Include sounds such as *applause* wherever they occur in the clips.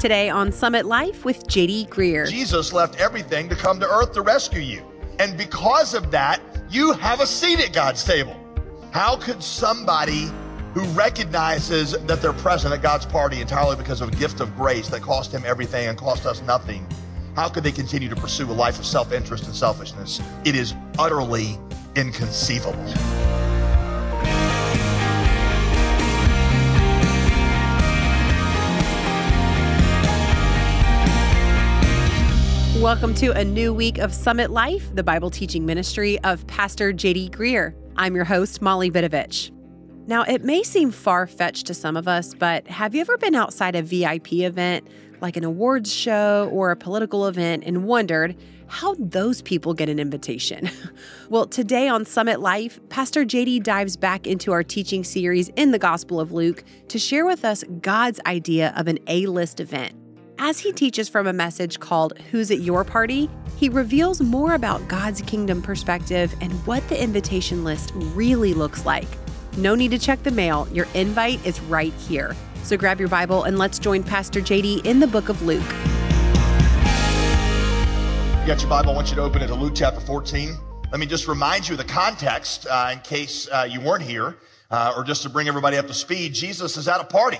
Today on Summit Life with JD Greear. Jesus left everything to come to earth to rescue you. And because of that, you have a seat at God's table. How could somebody who recognizes that they're present at God's party entirely because of a gift of grace that cost him everything and cost us nothing, how could they continue to pursue a life of self interest and selfishness? It is utterly inconceivable. Welcome to a new week of Summit Life, the Bible teaching ministry of Pastor JD Greear. I'm your host, Molly Vidovich. Now, it may seem far fetched to some of us, but have you ever been outside a VIP event, like an awards show or a political event, and wondered how those people get an invitation? *laughs* well, today on Summit Life, Pastor JD dives back into our teaching series in the Gospel of Luke to share with us God's idea of an A list event. As he teaches from a message called Who's at Your Party, he reveals more about God's kingdom perspective and what the invitation list really looks like. No need to check the mail, your invite is right here. So grab your Bible and let's join Pastor JD in the book of Luke. You got your Bible, I want you to open it to Luke chapter 14. Let me just remind you of the context uh, in case uh, you weren't here, uh, or just to bring everybody up to speed. Jesus is at a party.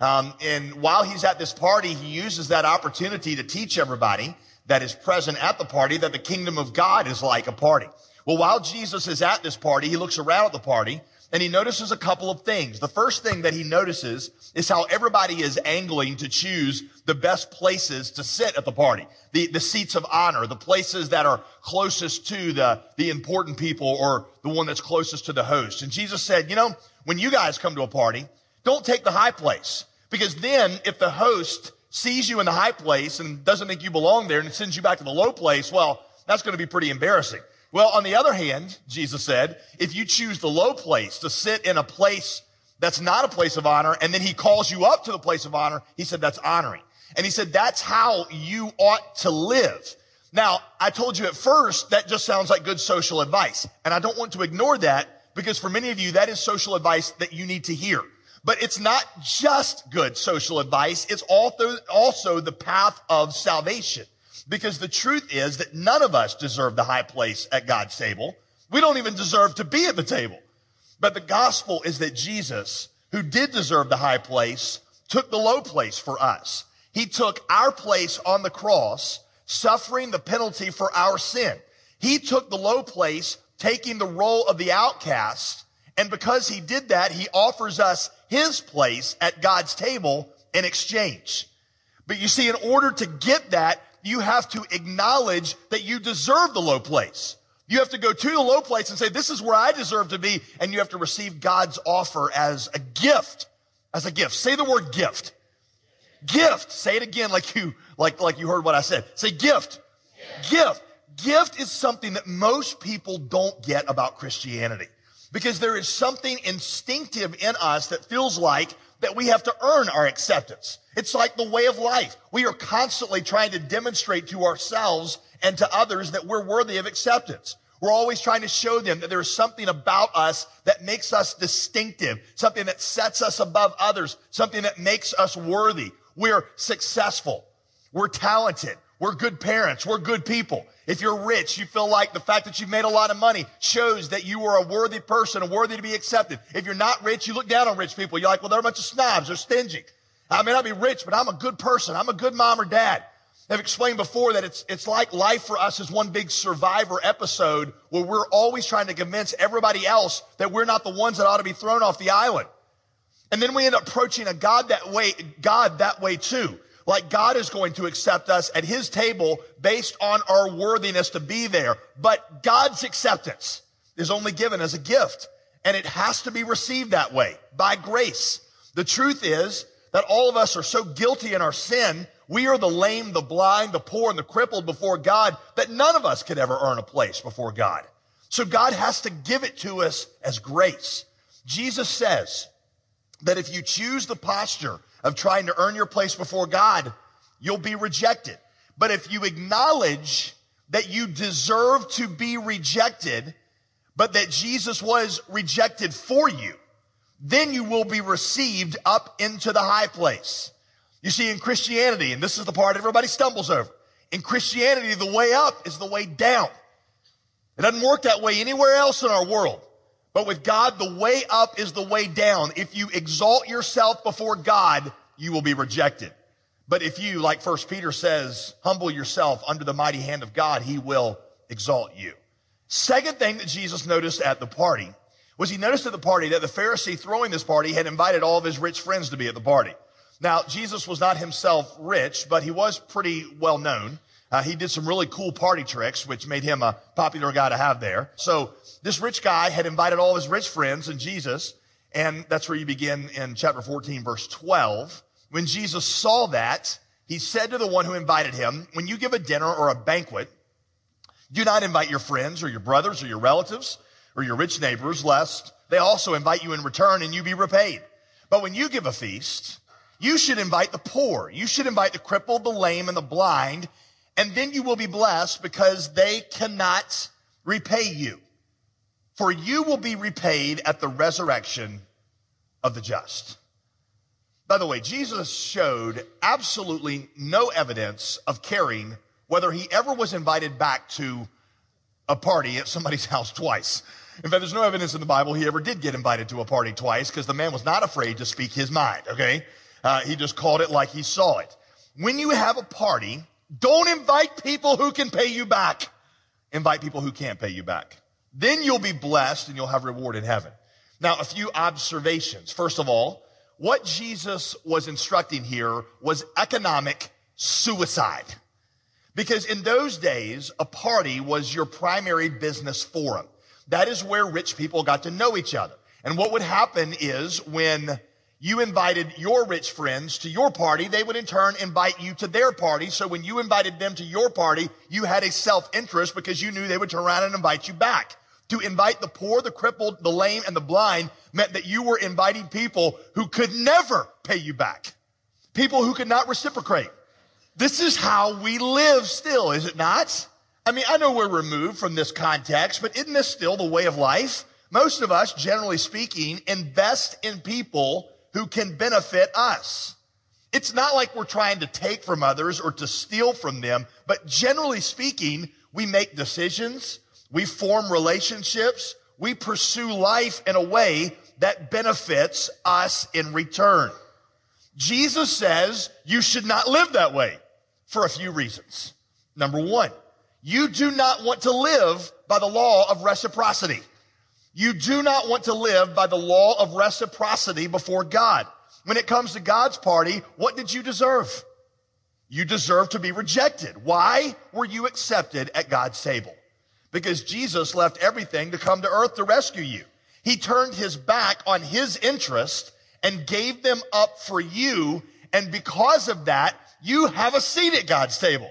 Um, and while he's at this party, he uses that opportunity to teach everybody that is present at the party that the kingdom of God is like a party. Well, while Jesus is at this party, he looks around at the party and he notices a couple of things. The first thing that he notices is how everybody is angling to choose the best places to sit at the party. The, the seats of honor, the places that are closest to the, the important people or the one that's closest to the host. And Jesus said, you know, when you guys come to a party, don't take the high place. Because then if the host sees you in the high place and doesn't think you belong there and sends you back to the low place, well, that's going to be pretty embarrassing. Well, on the other hand, Jesus said, if you choose the low place to sit in a place that's not a place of honor, and then he calls you up to the place of honor, he said that's honoring. And he said that's how you ought to live. Now, I told you at first that just sounds like good social advice. And I don't want to ignore that because for many of you, that is social advice that you need to hear. But it's not just good social advice. It's also the path of salvation. Because the truth is that none of us deserve the high place at God's table. We don't even deserve to be at the table. But the gospel is that Jesus, who did deserve the high place, took the low place for us. He took our place on the cross, suffering the penalty for our sin. He took the low place, taking the role of the outcast. And because he did that, he offers us his place at God's table in exchange. But you see, in order to get that, you have to acknowledge that you deserve the low place. You have to go to the low place and say, this is where I deserve to be. And you have to receive God's offer as a gift, as a gift. Say the word gift. Gift. Say it again like you, like, like you heard what I said. Say gift. Gift. Gift. Gift is something that most people don't get about Christianity because there is something instinctive in us that feels like that we have to earn our acceptance. It's like the way of life. We are constantly trying to demonstrate to ourselves and to others that we're worthy of acceptance. We're always trying to show them that there's something about us that makes us distinctive, something that sets us above others, something that makes us worthy. We're successful. We're talented. We're good parents. We're good people. If you're rich, you feel like the fact that you've made a lot of money shows that you are a worthy person and worthy to be accepted. If you're not rich, you look down on rich people. You're like, well, they're a bunch of snobs. They're stingy. I may not be rich, but I'm a good person. I'm a good mom or dad. I've explained before that it's, it's like life for us is one big survivor episode where we're always trying to convince everybody else that we're not the ones that ought to be thrown off the island. And then we end up approaching a God that way, God that way too like God is going to accept us at his table based on our worthiness to be there. But God's acceptance is only given as a gift and it has to be received that way by grace. The truth is that all of us are so guilty in our sin. We are the lame, the blind, the poor, and the crippled before God that none of us could ever earn a place before God. So God has to give it to us as grace. Jesus says that if you choose the posture of trying to earn your place before God, you'll be rejected. But if you acknowledge that you deserve to be rejected, but that Jesus was rejected for you, then you will be received up into the high place. You see, in Christianity, and this is the part everybody stumbles over, in Christianity, the way up is the way down. It doesn't work that way anywhere else in our world. But with God, the way up is the way down. If you exalt yourself before God, you will be rejected. But if you, like First Peter says, humble yourself under the mighty hand of God, he will exalt you. Second thing that Jesus noticed at the party was he noticed at the party that the Pharisee throwing this party had invited all of his rich friends to be at the party. Now, Jesus was not himself rich, but he was pretty well known. Uh, he did some really cool party tricks, which made him a popular guy to have there. So this rich guy had invited all his rich friends and Jesus, and that's where you begin in chapter 14, verse 12. When Jesus saw that, he said to the one who invited him, when you give a dinner or a banquet, do not invite your friends or your brothers or your relatives or your rich neighbors, lest they also invite you in return and you be repaid. But when you give a feast, you should invite the poor. You should invite the crippled, the lame, and the blind, and then you will be blessed because they cannot repay you. For you will be repaid at the resurrection of the just. By the way, Jesus showed absolutely no evidence of caring whether he ever was invited back to a party at somebody's *laughs* house twice. In fact, there's no evidence in the Bible he ever did get invited to a party twice because the man was not afraid to speak his mind, okay? Uh, he just called it like he saw it. When you have a party, don't invite people who can pay you back. Invite people who can't pay you back. Then you'll be blessed and you'll have reward in heaven. Now, a few observations. First of all, what Jesus was instructing here was economic suicide. Because in those days, a party was your primary business forum. That is where rich people got to know each other. And what would happen is when you invited your rich friends to your party, they would in turn invite you to their party. So when you invited them to your party, you had a self-interest because you knew they would turn around and invite you back. To invite the poor, the crippled, the lame, and the blind meant that you were inviting people who could never pay you back. People who could not reciprocate. This is how we live still, is it not? I mean, I know we're removed from this context, but isn't this still the way of life? Most of us, generally speaking, invest in people who can benefit us. It's not like we're trying to take from others or to steal from them, but generally speaking, we make decisions we form relationships. We pursue life in a way that benefits us in return. Jesus says you should not live that way for a few reasons. Number one, you do not want to live by the law of reciprocity. You do not want to live by the law of reciprocity before God. When it comes to God's party, what did you deserve? You deserve to be rejected. Why were you accepted at God's table? because Jesus left everything to come to earth to rescue you. He turned his back on his interest and gave them up for you. And because of that, you have a seat at God's table.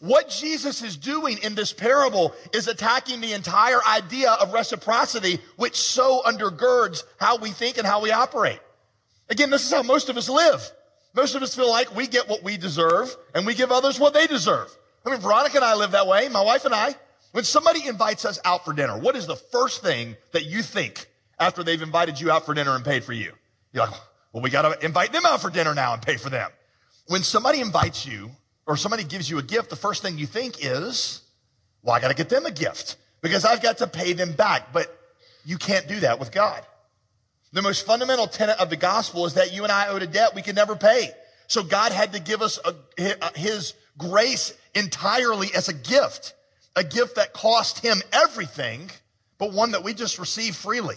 What Jesus is doing in this parable is attacking the entire idea of reciprocity, which so undergirds how we think and how we operate. Again, this is how most of us live. Most of us feel like we get what we deserve and we give others what they deserve. I mean, Veronica and I live that way, my wife and I. When somebody invites us out for dinner, what is the first thing that you think after they've invited you out for dinner and paid for you? You're like, well, we got to invite them out for dinner now and pay for them. When somebody invites you or somebody gives you a gift, the first thing you think is, well, I got to get them a gift because I've got to pay them back. But you can't do that with God. The most fundamental tenet of the gospel is that you and I owed a debt we could never pay. So God had to give us a, his grace entirely as a gift a gift that cost him everything, but one that we just receive freely.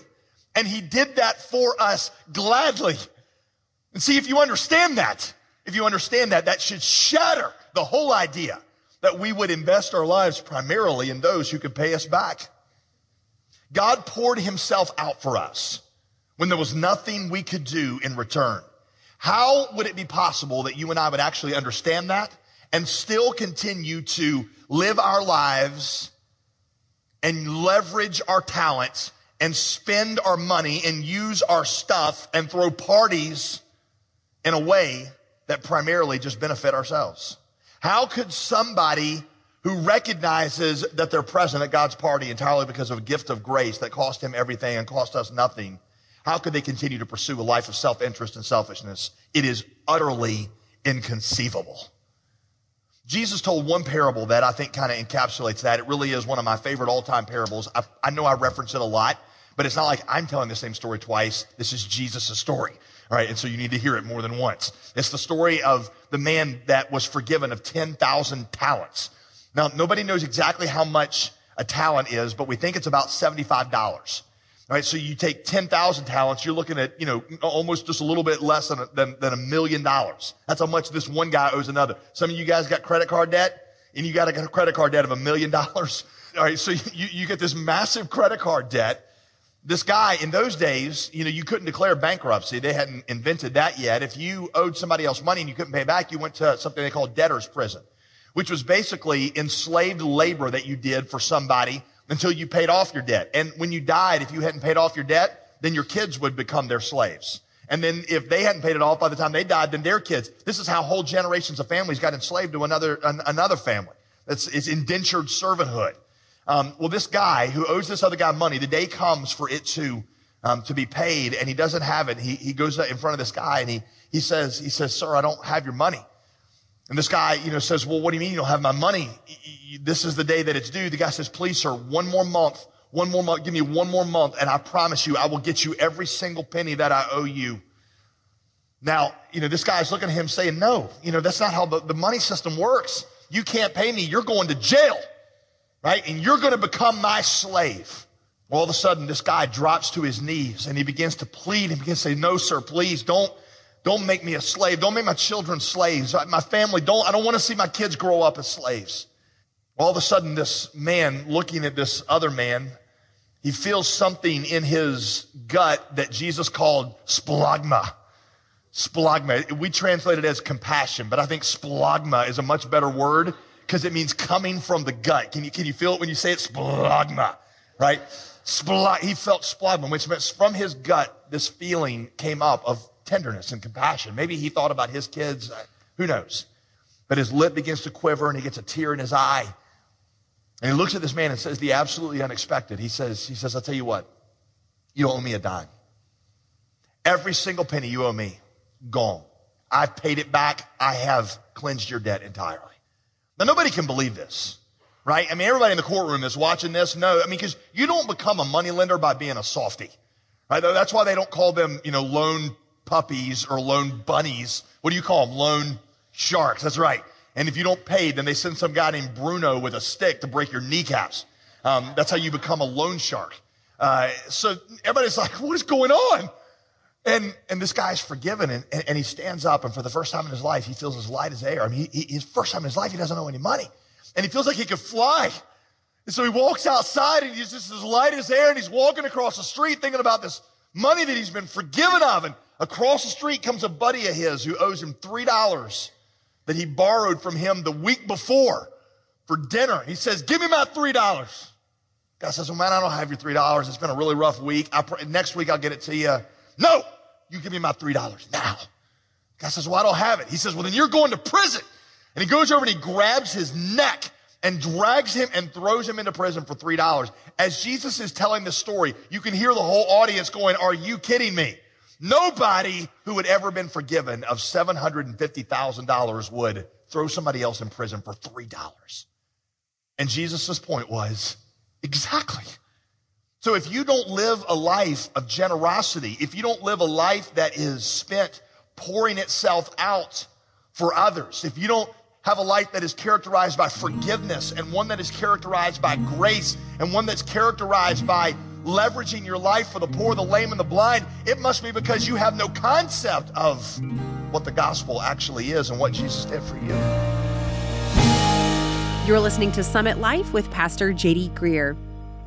And he did that for us gladly. And see, if you understand that, if you understand that, that should shatter the whole idea that we would invest our lives primarily in those who could pay us back. God poured himself out for us when there was nothing we could do in return. How would it be possible that you and I would actually understand that and still continue to live our lives and leverage our talents and spend our money and use our stuff and throw parties in a way that primarily just benefit ourselves. How could somebody who recognizes that they're present at God's party entirely because of a gift of grace that cost him everything and cost us nothing, how could they continue to pursue a life of self-interest and selfishness? It is utterly inconceivable. Jesus told one parable that I think kind of encapsulates that. It really is one of my favorite all time parables. I, I, know I reference it a lot, but it's not like I'm telling the same story twice. This is Jesus' story. All right. And so you need to hear it more than once. It's the story of the man that was forgiven of 10,000 talents. Now, nobody knows exactly how much a talent is, but we think it's about $75. All right, so you take 10,000 talents, you're looking at, you know, almost just a little bit less than, than, than a million dollars. That's how much this one guy owes another. Some of you guys got credit card debt, and you got a credit card debt of a million dollars. All right, so you, you get this massive credit card debt. This guy, in those days, you know, you couldn't declare bankruptcy. They hadn't invented that yet. If you owed somebody else money and you couldn't pay back, you went to something they called debtor's prison, which was basically enslaved labor that you did for somebody until you paid off your debt. And when you died, if you hadn't paid off your debt, then your kids would become their slaves. And then if they hadn't paid it off by the time they died, then their kids. This is how whole generations of families got enslaved to another an, another family. It's, it's indentured servanthood. Um, well, this guy who owes this other guy money, the day comes for it to um, to be paid, and he doesn't have it. He he goes in front of this guy and he he says he says, "Sir, I don't have your money." And this guy, you know, says, well, what do you mean you don't have my money? This is the day that it's due. The guy says, please, sir, one more month, one more month, give me one more month, and I promise you, I will get you every single penny that I owe you. Now, you know, this guy's looking at him saying, no, you know, that's not how the, the money system works. You can't pay me. You're going to jail, right? And you're going to become my slave. All of a sudden, this guy drops to his knees and he begins to plead and begins to say, no, sir, please don't, don't make me a slave. Don't make my children slaves. My family, don't, I don't want to see my kids grow up as slaves. All of a sudden, this man looking at this other man, he feels something in his gut that Jesus called splagma. Splagma. We translate it as compassion, but I think splagma is a much better word because it means coming from the gut. Can you, can you feel it when you say it? Splagma, right? Splag, he felt splagma, which meant from his gut, this feeling came up of tenderness and compassion. Maybe he thought about his kids. Uh, who knows? But his lip begins to quiver and he gets a tear in his eye. And he looks at this man and says the absolutely unexpected. He says, he says, I'll tell you what, you owe me a dime. Every single penny you owe me, gone. I've paid it back. I have cleansed your debt entirely. Now nobody can believe this, right? I mean, everybody in the courtroom that's watching this, no, I mean, because you don't become a moneylender by being a softy. Right? That's why they don't call them, you know, loan puppies or loan bunnies. What do you call them? Loan sharks. That's right. And if you don't pay, then they send some guy named Bruno with a stick to break your kneecaps. Um, that's how you become a loan shark. Uh, so everybody's like, what is going on? And, and this guy's forgiven and, and, and, he stands up and for the first time in his life, he feels as light as air. I mean, he, he, his first time in his life, he doesn't owe any money and he feels like he could fly. And so he walks outside and he's just as light as air and he's walking across the street thinking about this money that he's been forgiven of. And Across the street comes a buddy of his who owes him $3 that he borrowed from him the week before for dinner. He says, Give me my $3. Guy says, Well, man, I don't have your $3. It's been a really rough week. Pr- next week I'll get it to you. No, you give me my $3 now. Guy says, Well, I don't have it. He says, Well, then you're going to prison. And he goes over and he grabs his neck and drags him and throws him into prison for $3. As Jesus is telling this story, you can hear the whole audience going, Are you kidding me? Nobody who had ever been forgiven of $750,000 would throw somebody else in prison for $3. And Jesus' point was exactly. So if you don't live a life of generosity, if you don't live a life that is spent pouring itself out for others, if you don't have a life that is characterized by forgiveness and one that is characterized by grace and one that's characterized by leveraging your life for the poor, the lame, and the blind, it must be because you have no concept of what the gospel actually is and what Jesus did for you. You're listening to Summit Life with Pastor JD Greear.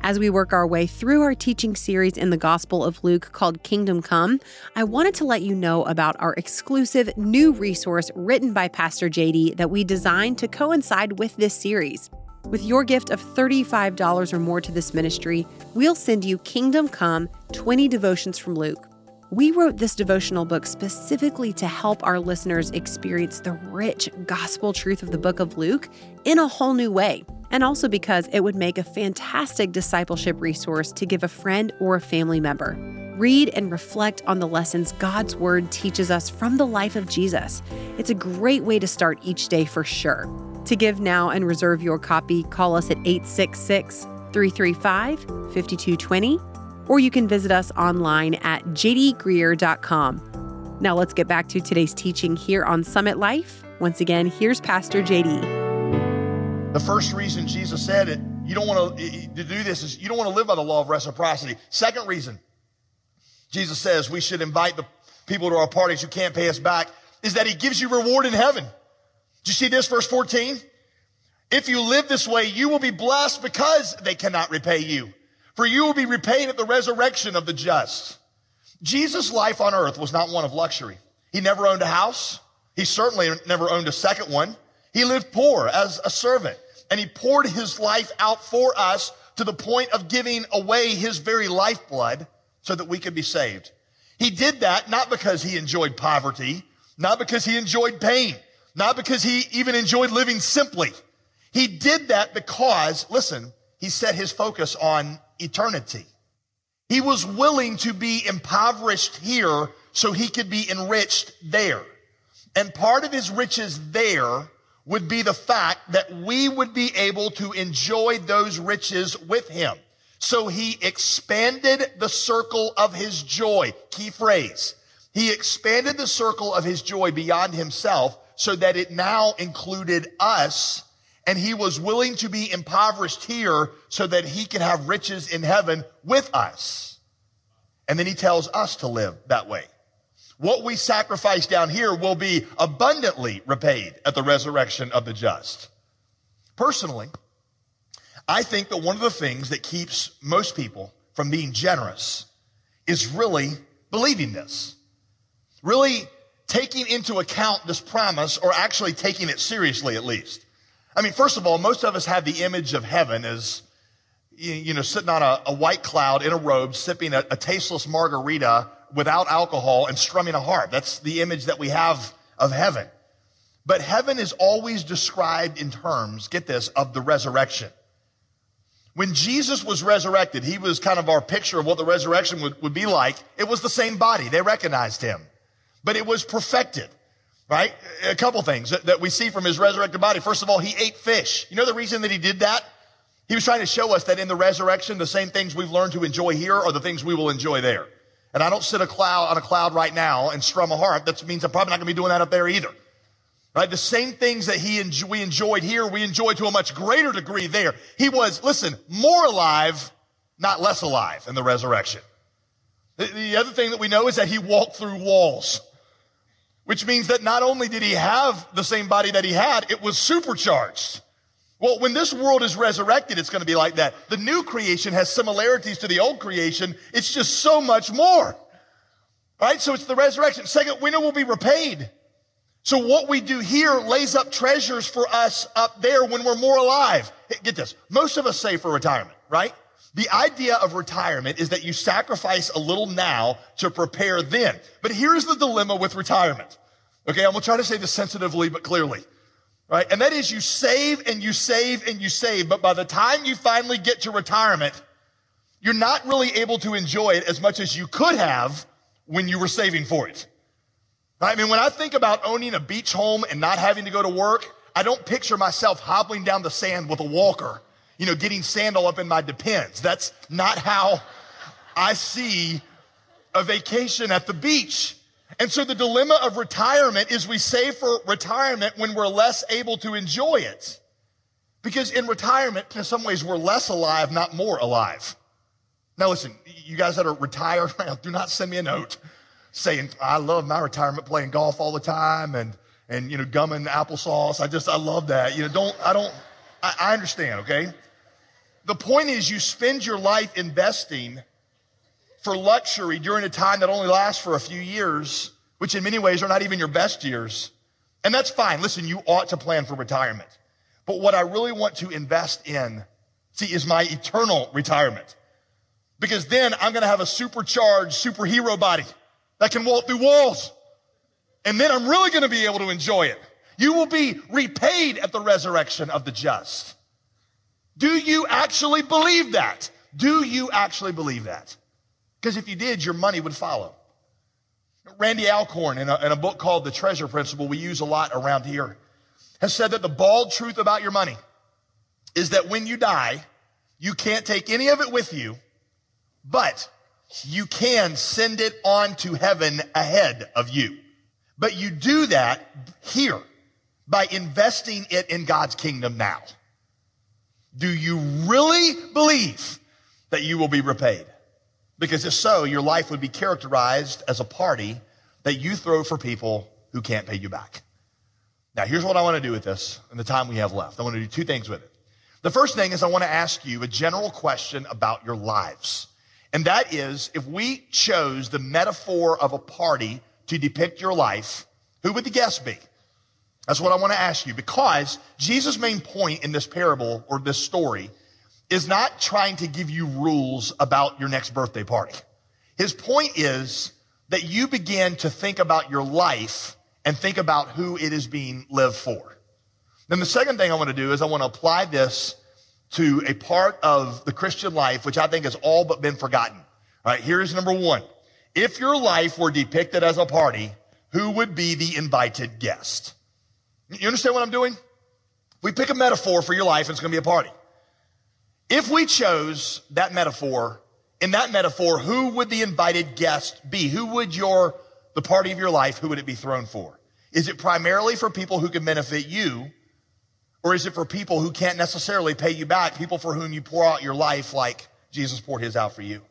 As we work our way through our teaching series in the Gospel of Luke called Kingdom Come, I wanted to let you know about our exclusive new resource written by Pastor JD that we designed to coincide with this series. With your gift of $35 or more to this ministry, we'll send you Kingdom Come 20 devotions from Luke. We wrote this devotional book specifically to help our listeners experience the rich gospel truth of the book of Luke in a whole new way, and also because it would make a fantastic discipleship resource to give a friend or a family member. Read and reflect on the lessons God's Word teaches us from the life of Jesus. It's a great way to start each day for sure. To give now and reserve your copy, call us at 866 335 5220, or you can visit us online at jdgreear.com. Now let's get back to today's teaching here on Summit Life. Once again, here's Pastor JD. The first reason Jesus said it, you don't want to, do this is you don't want to live by the law of reciprocity. Second reason, Jesus says we should invite the people to our parties who can't pay us back is that he gives you reward in heaven. Do you see this verse 14? If you live this way, you will be blessed because they cannot repay you. For you will be repaid at the resurrection of the just. Jesus' life on earth was not one of luxury. He never owned a house. He certainly never owned a second one. He lived poor as a servant and he poured his life out for us to the point of giving away his very lifeblood so that we could be saved. He did that not because he enjoyed poverty, not because he enjoyed pain, not because he even enjoyed living simply. He did that because, listen, he set his focus on eternity. He was willing to be impoverished here so he could be enriched there. And part of his riches there would be the fact that we would be able to enjoy those riches with him. So he expanded the circle of his joy. Key phrase. He expanded the circle of his joy beyond himself so that it now included us and he was willing to be impoverished here so that he can have riches in heaven with us. And then he tells us to live that way. What we sacrifice down here will be abundantly repaid at the resurrection of the just. Personally, I think that one of the things that keeps most people from being generous is really believing this. Really taking into account this promise or actually taking it seriously at least. I mean, first of all, most of us have the image of heaven as, you know, sitting on a, a white cloud in a robe, sipping a, a tasteless margarita without alcohol and strumming a harp. That's the image that we have of heaven. But heaven is always described in terms, get this, of the resurrection. When Jesus was resurrected, he was kind of our picture of what the resurrection would, would be like. It was the same body. They recognized him, but it was perfected, right? A couple things that, that we see from his resurrected body. First of all, he ate fish. You know the reason that he did that? He was trying to show us that in the resurrection, the same things we've learned to enjoy here are the things we will enjoy there. And I don't sit a cloud on a cloud right now and strum a harp. That means I'm probably not going to be doing that up there either. Right? The same things that he enjoy, we enjoyed here, we enjoyed to a much greater degree there. He was, listen, more alive, not less alive in the resurrection. The, the other thing that we know is that he walked through walls, which means that not only did he have the same body that he had, it was supercharged. Well, when this world is resurrected, it's going to be like that. The new creation has similarities to the old creation. It's just so much more. Right? So it's the resurrection. Second, we know we'll be repaid. So what we do here lays up treasures for us up there when we're more alive. Get this. Most of us save for retirement, right? The idea of retirement is that you sacrifice a little now to prepare then. But here's the dilemma with retirement. Okay, I'm gonna try to say this sensitively but clearly. Right? And that is you save and you save and you save, but by the time you finally get to retirement, you're not really able to enjoy it as much as you could have when you were saving for it. I mean, when I think about owning a beach home and not having to go to work, I don't picture myself hobbling down the sand with a walker, you know, getting sand all up in my depends. That's not how I see a vacation at the beach. And so the dilemma of retirement is we save for retirement when we're less able to enjoy it. Because in retirement, in some ways, we're less alive, not more alive. Now listen, you guys that are retired, *laughs* do not send me a note saying, I love my retirement playing golf all the time and, and, you know, gumming applesauce. I just, I love that. You know, don't, I don't, I, I understand, okay? The point is you spend your life investing for luxury during a time that only lasts for a few years, which in many ways are not even your best years. And that's fine. Listen, you ought to plan for retirement. But what I really want to invest in, see, is my eternal retirement. Because then I'm going to have a supercharged superhero body that can walk through walls. And then I'm really going to be able to enjoy it. You will be repaid at the resurrection of the just. Do you actually believe that? Do you actually believe that? Because if you did, your money would follow. Randy Alcorn, in a, in a book called The Treasure Principle, we use a lot around here, has said that the bald truth about your money is that when you die, you can't take any of it with you, but you can send it on to heaven ahead of you. But you do that here by investing it in God's kingdom now. Do you really believe that you will be repaid? Because if so, your life would be characterized as a party that you throw for people who can't pay you back. Now, here's what I want to do with this in the time we have left. I want to do two things with it. The first thing is I want to ask you a general question about your lives. And that is, if we chose the metaphor of a party to depict your life, who would the guest be? That's what I want to ask you because Jesus' main point in this parable or this story is not trying to give you rules about your next birthday party. His point is that you begin to think about your life and think about who it is being lived for. Then the second thing I want to do is I want to apply this to a part of the Christian life, which I think has all but been forgotten. All right, here's number one. If your life were depicted as a party, who would be the invited guest? You understand what I'm doing? We pick a metaphor for your life, and it's going to be a party. If we chose that metaphor, in that metaphor, who would the invited guest be? Who would your, the party of your life, who would it be thrown for? Is it primarily for people who can benefit you? Or is it for people who can't necessarily pay you back, people for whom you pour out your life like Jesus poured his out for you?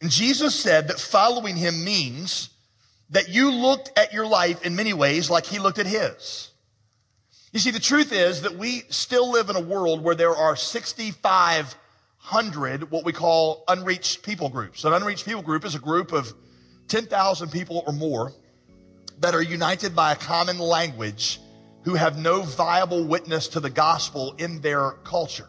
And Jesus said that following him means that you looked at your life in many ways like he looked at his. You see, the truth is that we still live in a world where there are 6,500 what we call unreached people groups. An unreached people group is a group of 10,000 people or more that are united by a common language who have no viable witness to the gospel in their culture.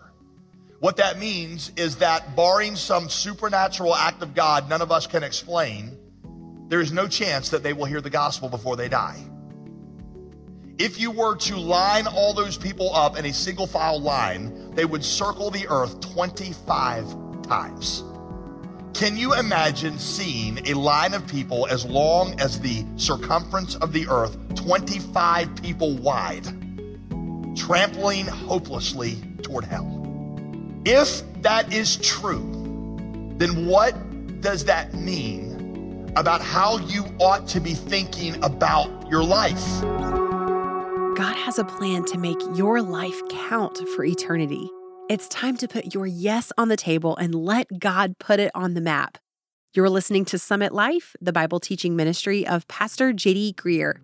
What that means is that barring some supernatural act of God none of us can explain, there is no chance that they will hear the gospel before they die. If you were to line all those people up in a single file line, they would circle the earth 25 times. Can you imagine seeing a line of people as long as the circumference of the earth, 25 people wide, trampling hopelessly toward hell? If that is true, then what does that mean about how you ought to be thinking about your life? God has a plan to make your life count for eternity. It's time to put your yes on the table and let God put it on the map. You're listening to Summit Life, the Bible teaching ministry of Pastor JD Greear.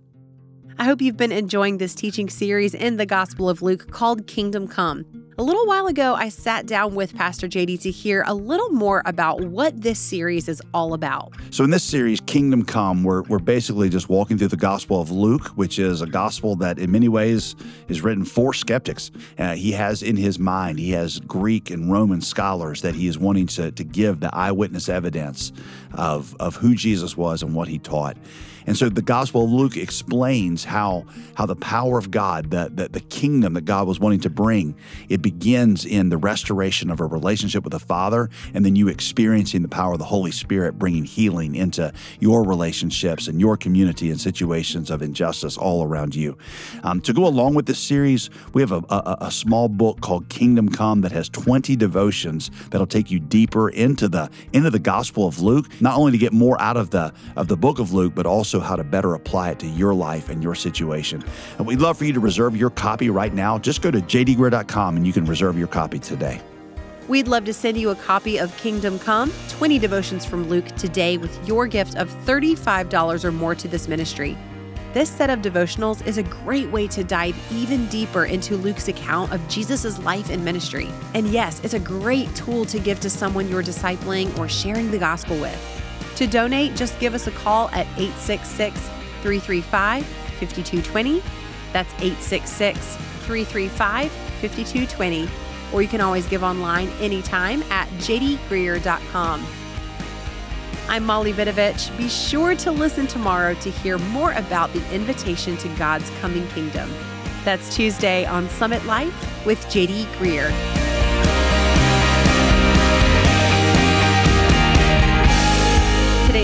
I hope you've been enjoying this teaching series in the Gospel of Luke called Kingdom Come. A little while ago, I sat down with Pastor JD to hear a little more about what this series is all about. So, in this series, Kingdom Come, we're, we're basically just walking through the Gospel of Luke, which is a gospel that in many ways is written for skeptics. Uh, he has in his mind, he has Greek and Roman scholars that he is wanting to, to give the eyewitness evidence of, of who Jesus was and what he taught. And so the Gospel of Luke explains how, how the power of God, the, the, the kingdom that God was wanting to bring, it begins in the restoration of a relationship with the Father, and then you experiencing the power of the Holy Spirit bringing healing into your relationships and your community and situations of injustice all around you. Um, to go along with this series, we have a, a, a small book called Kingdom Come that has 20 devotions that'll take you deeper into the into the Gospel of Luke, not only to get more out of the of the book of Luke, but also also how to better apply it to your life and your situation. And we'd love for you to reserve your copy right now. Just go to jdgreear.com and you can reserve your copy today. We'd love to send you a copy of Kingdom Come 20 devotions from Luke today with your gift of $35 or more to this ministry. This set of devotionals is a great way to dive even deeper into Luke's account of Jesus' life and ministry. And yes, it's a great tool to give to someone you're discipling or sharing the gospel with. To donate, just give us a call at 866 335 5220. That's 866 335 5220. Or you can always give online anytime at jdgreear.com. I'm Molly Vidovich. Be sure to listen tomorrow to hear more about the invitation to God's coming kingdom. That's Tuesday on Summit Life with JD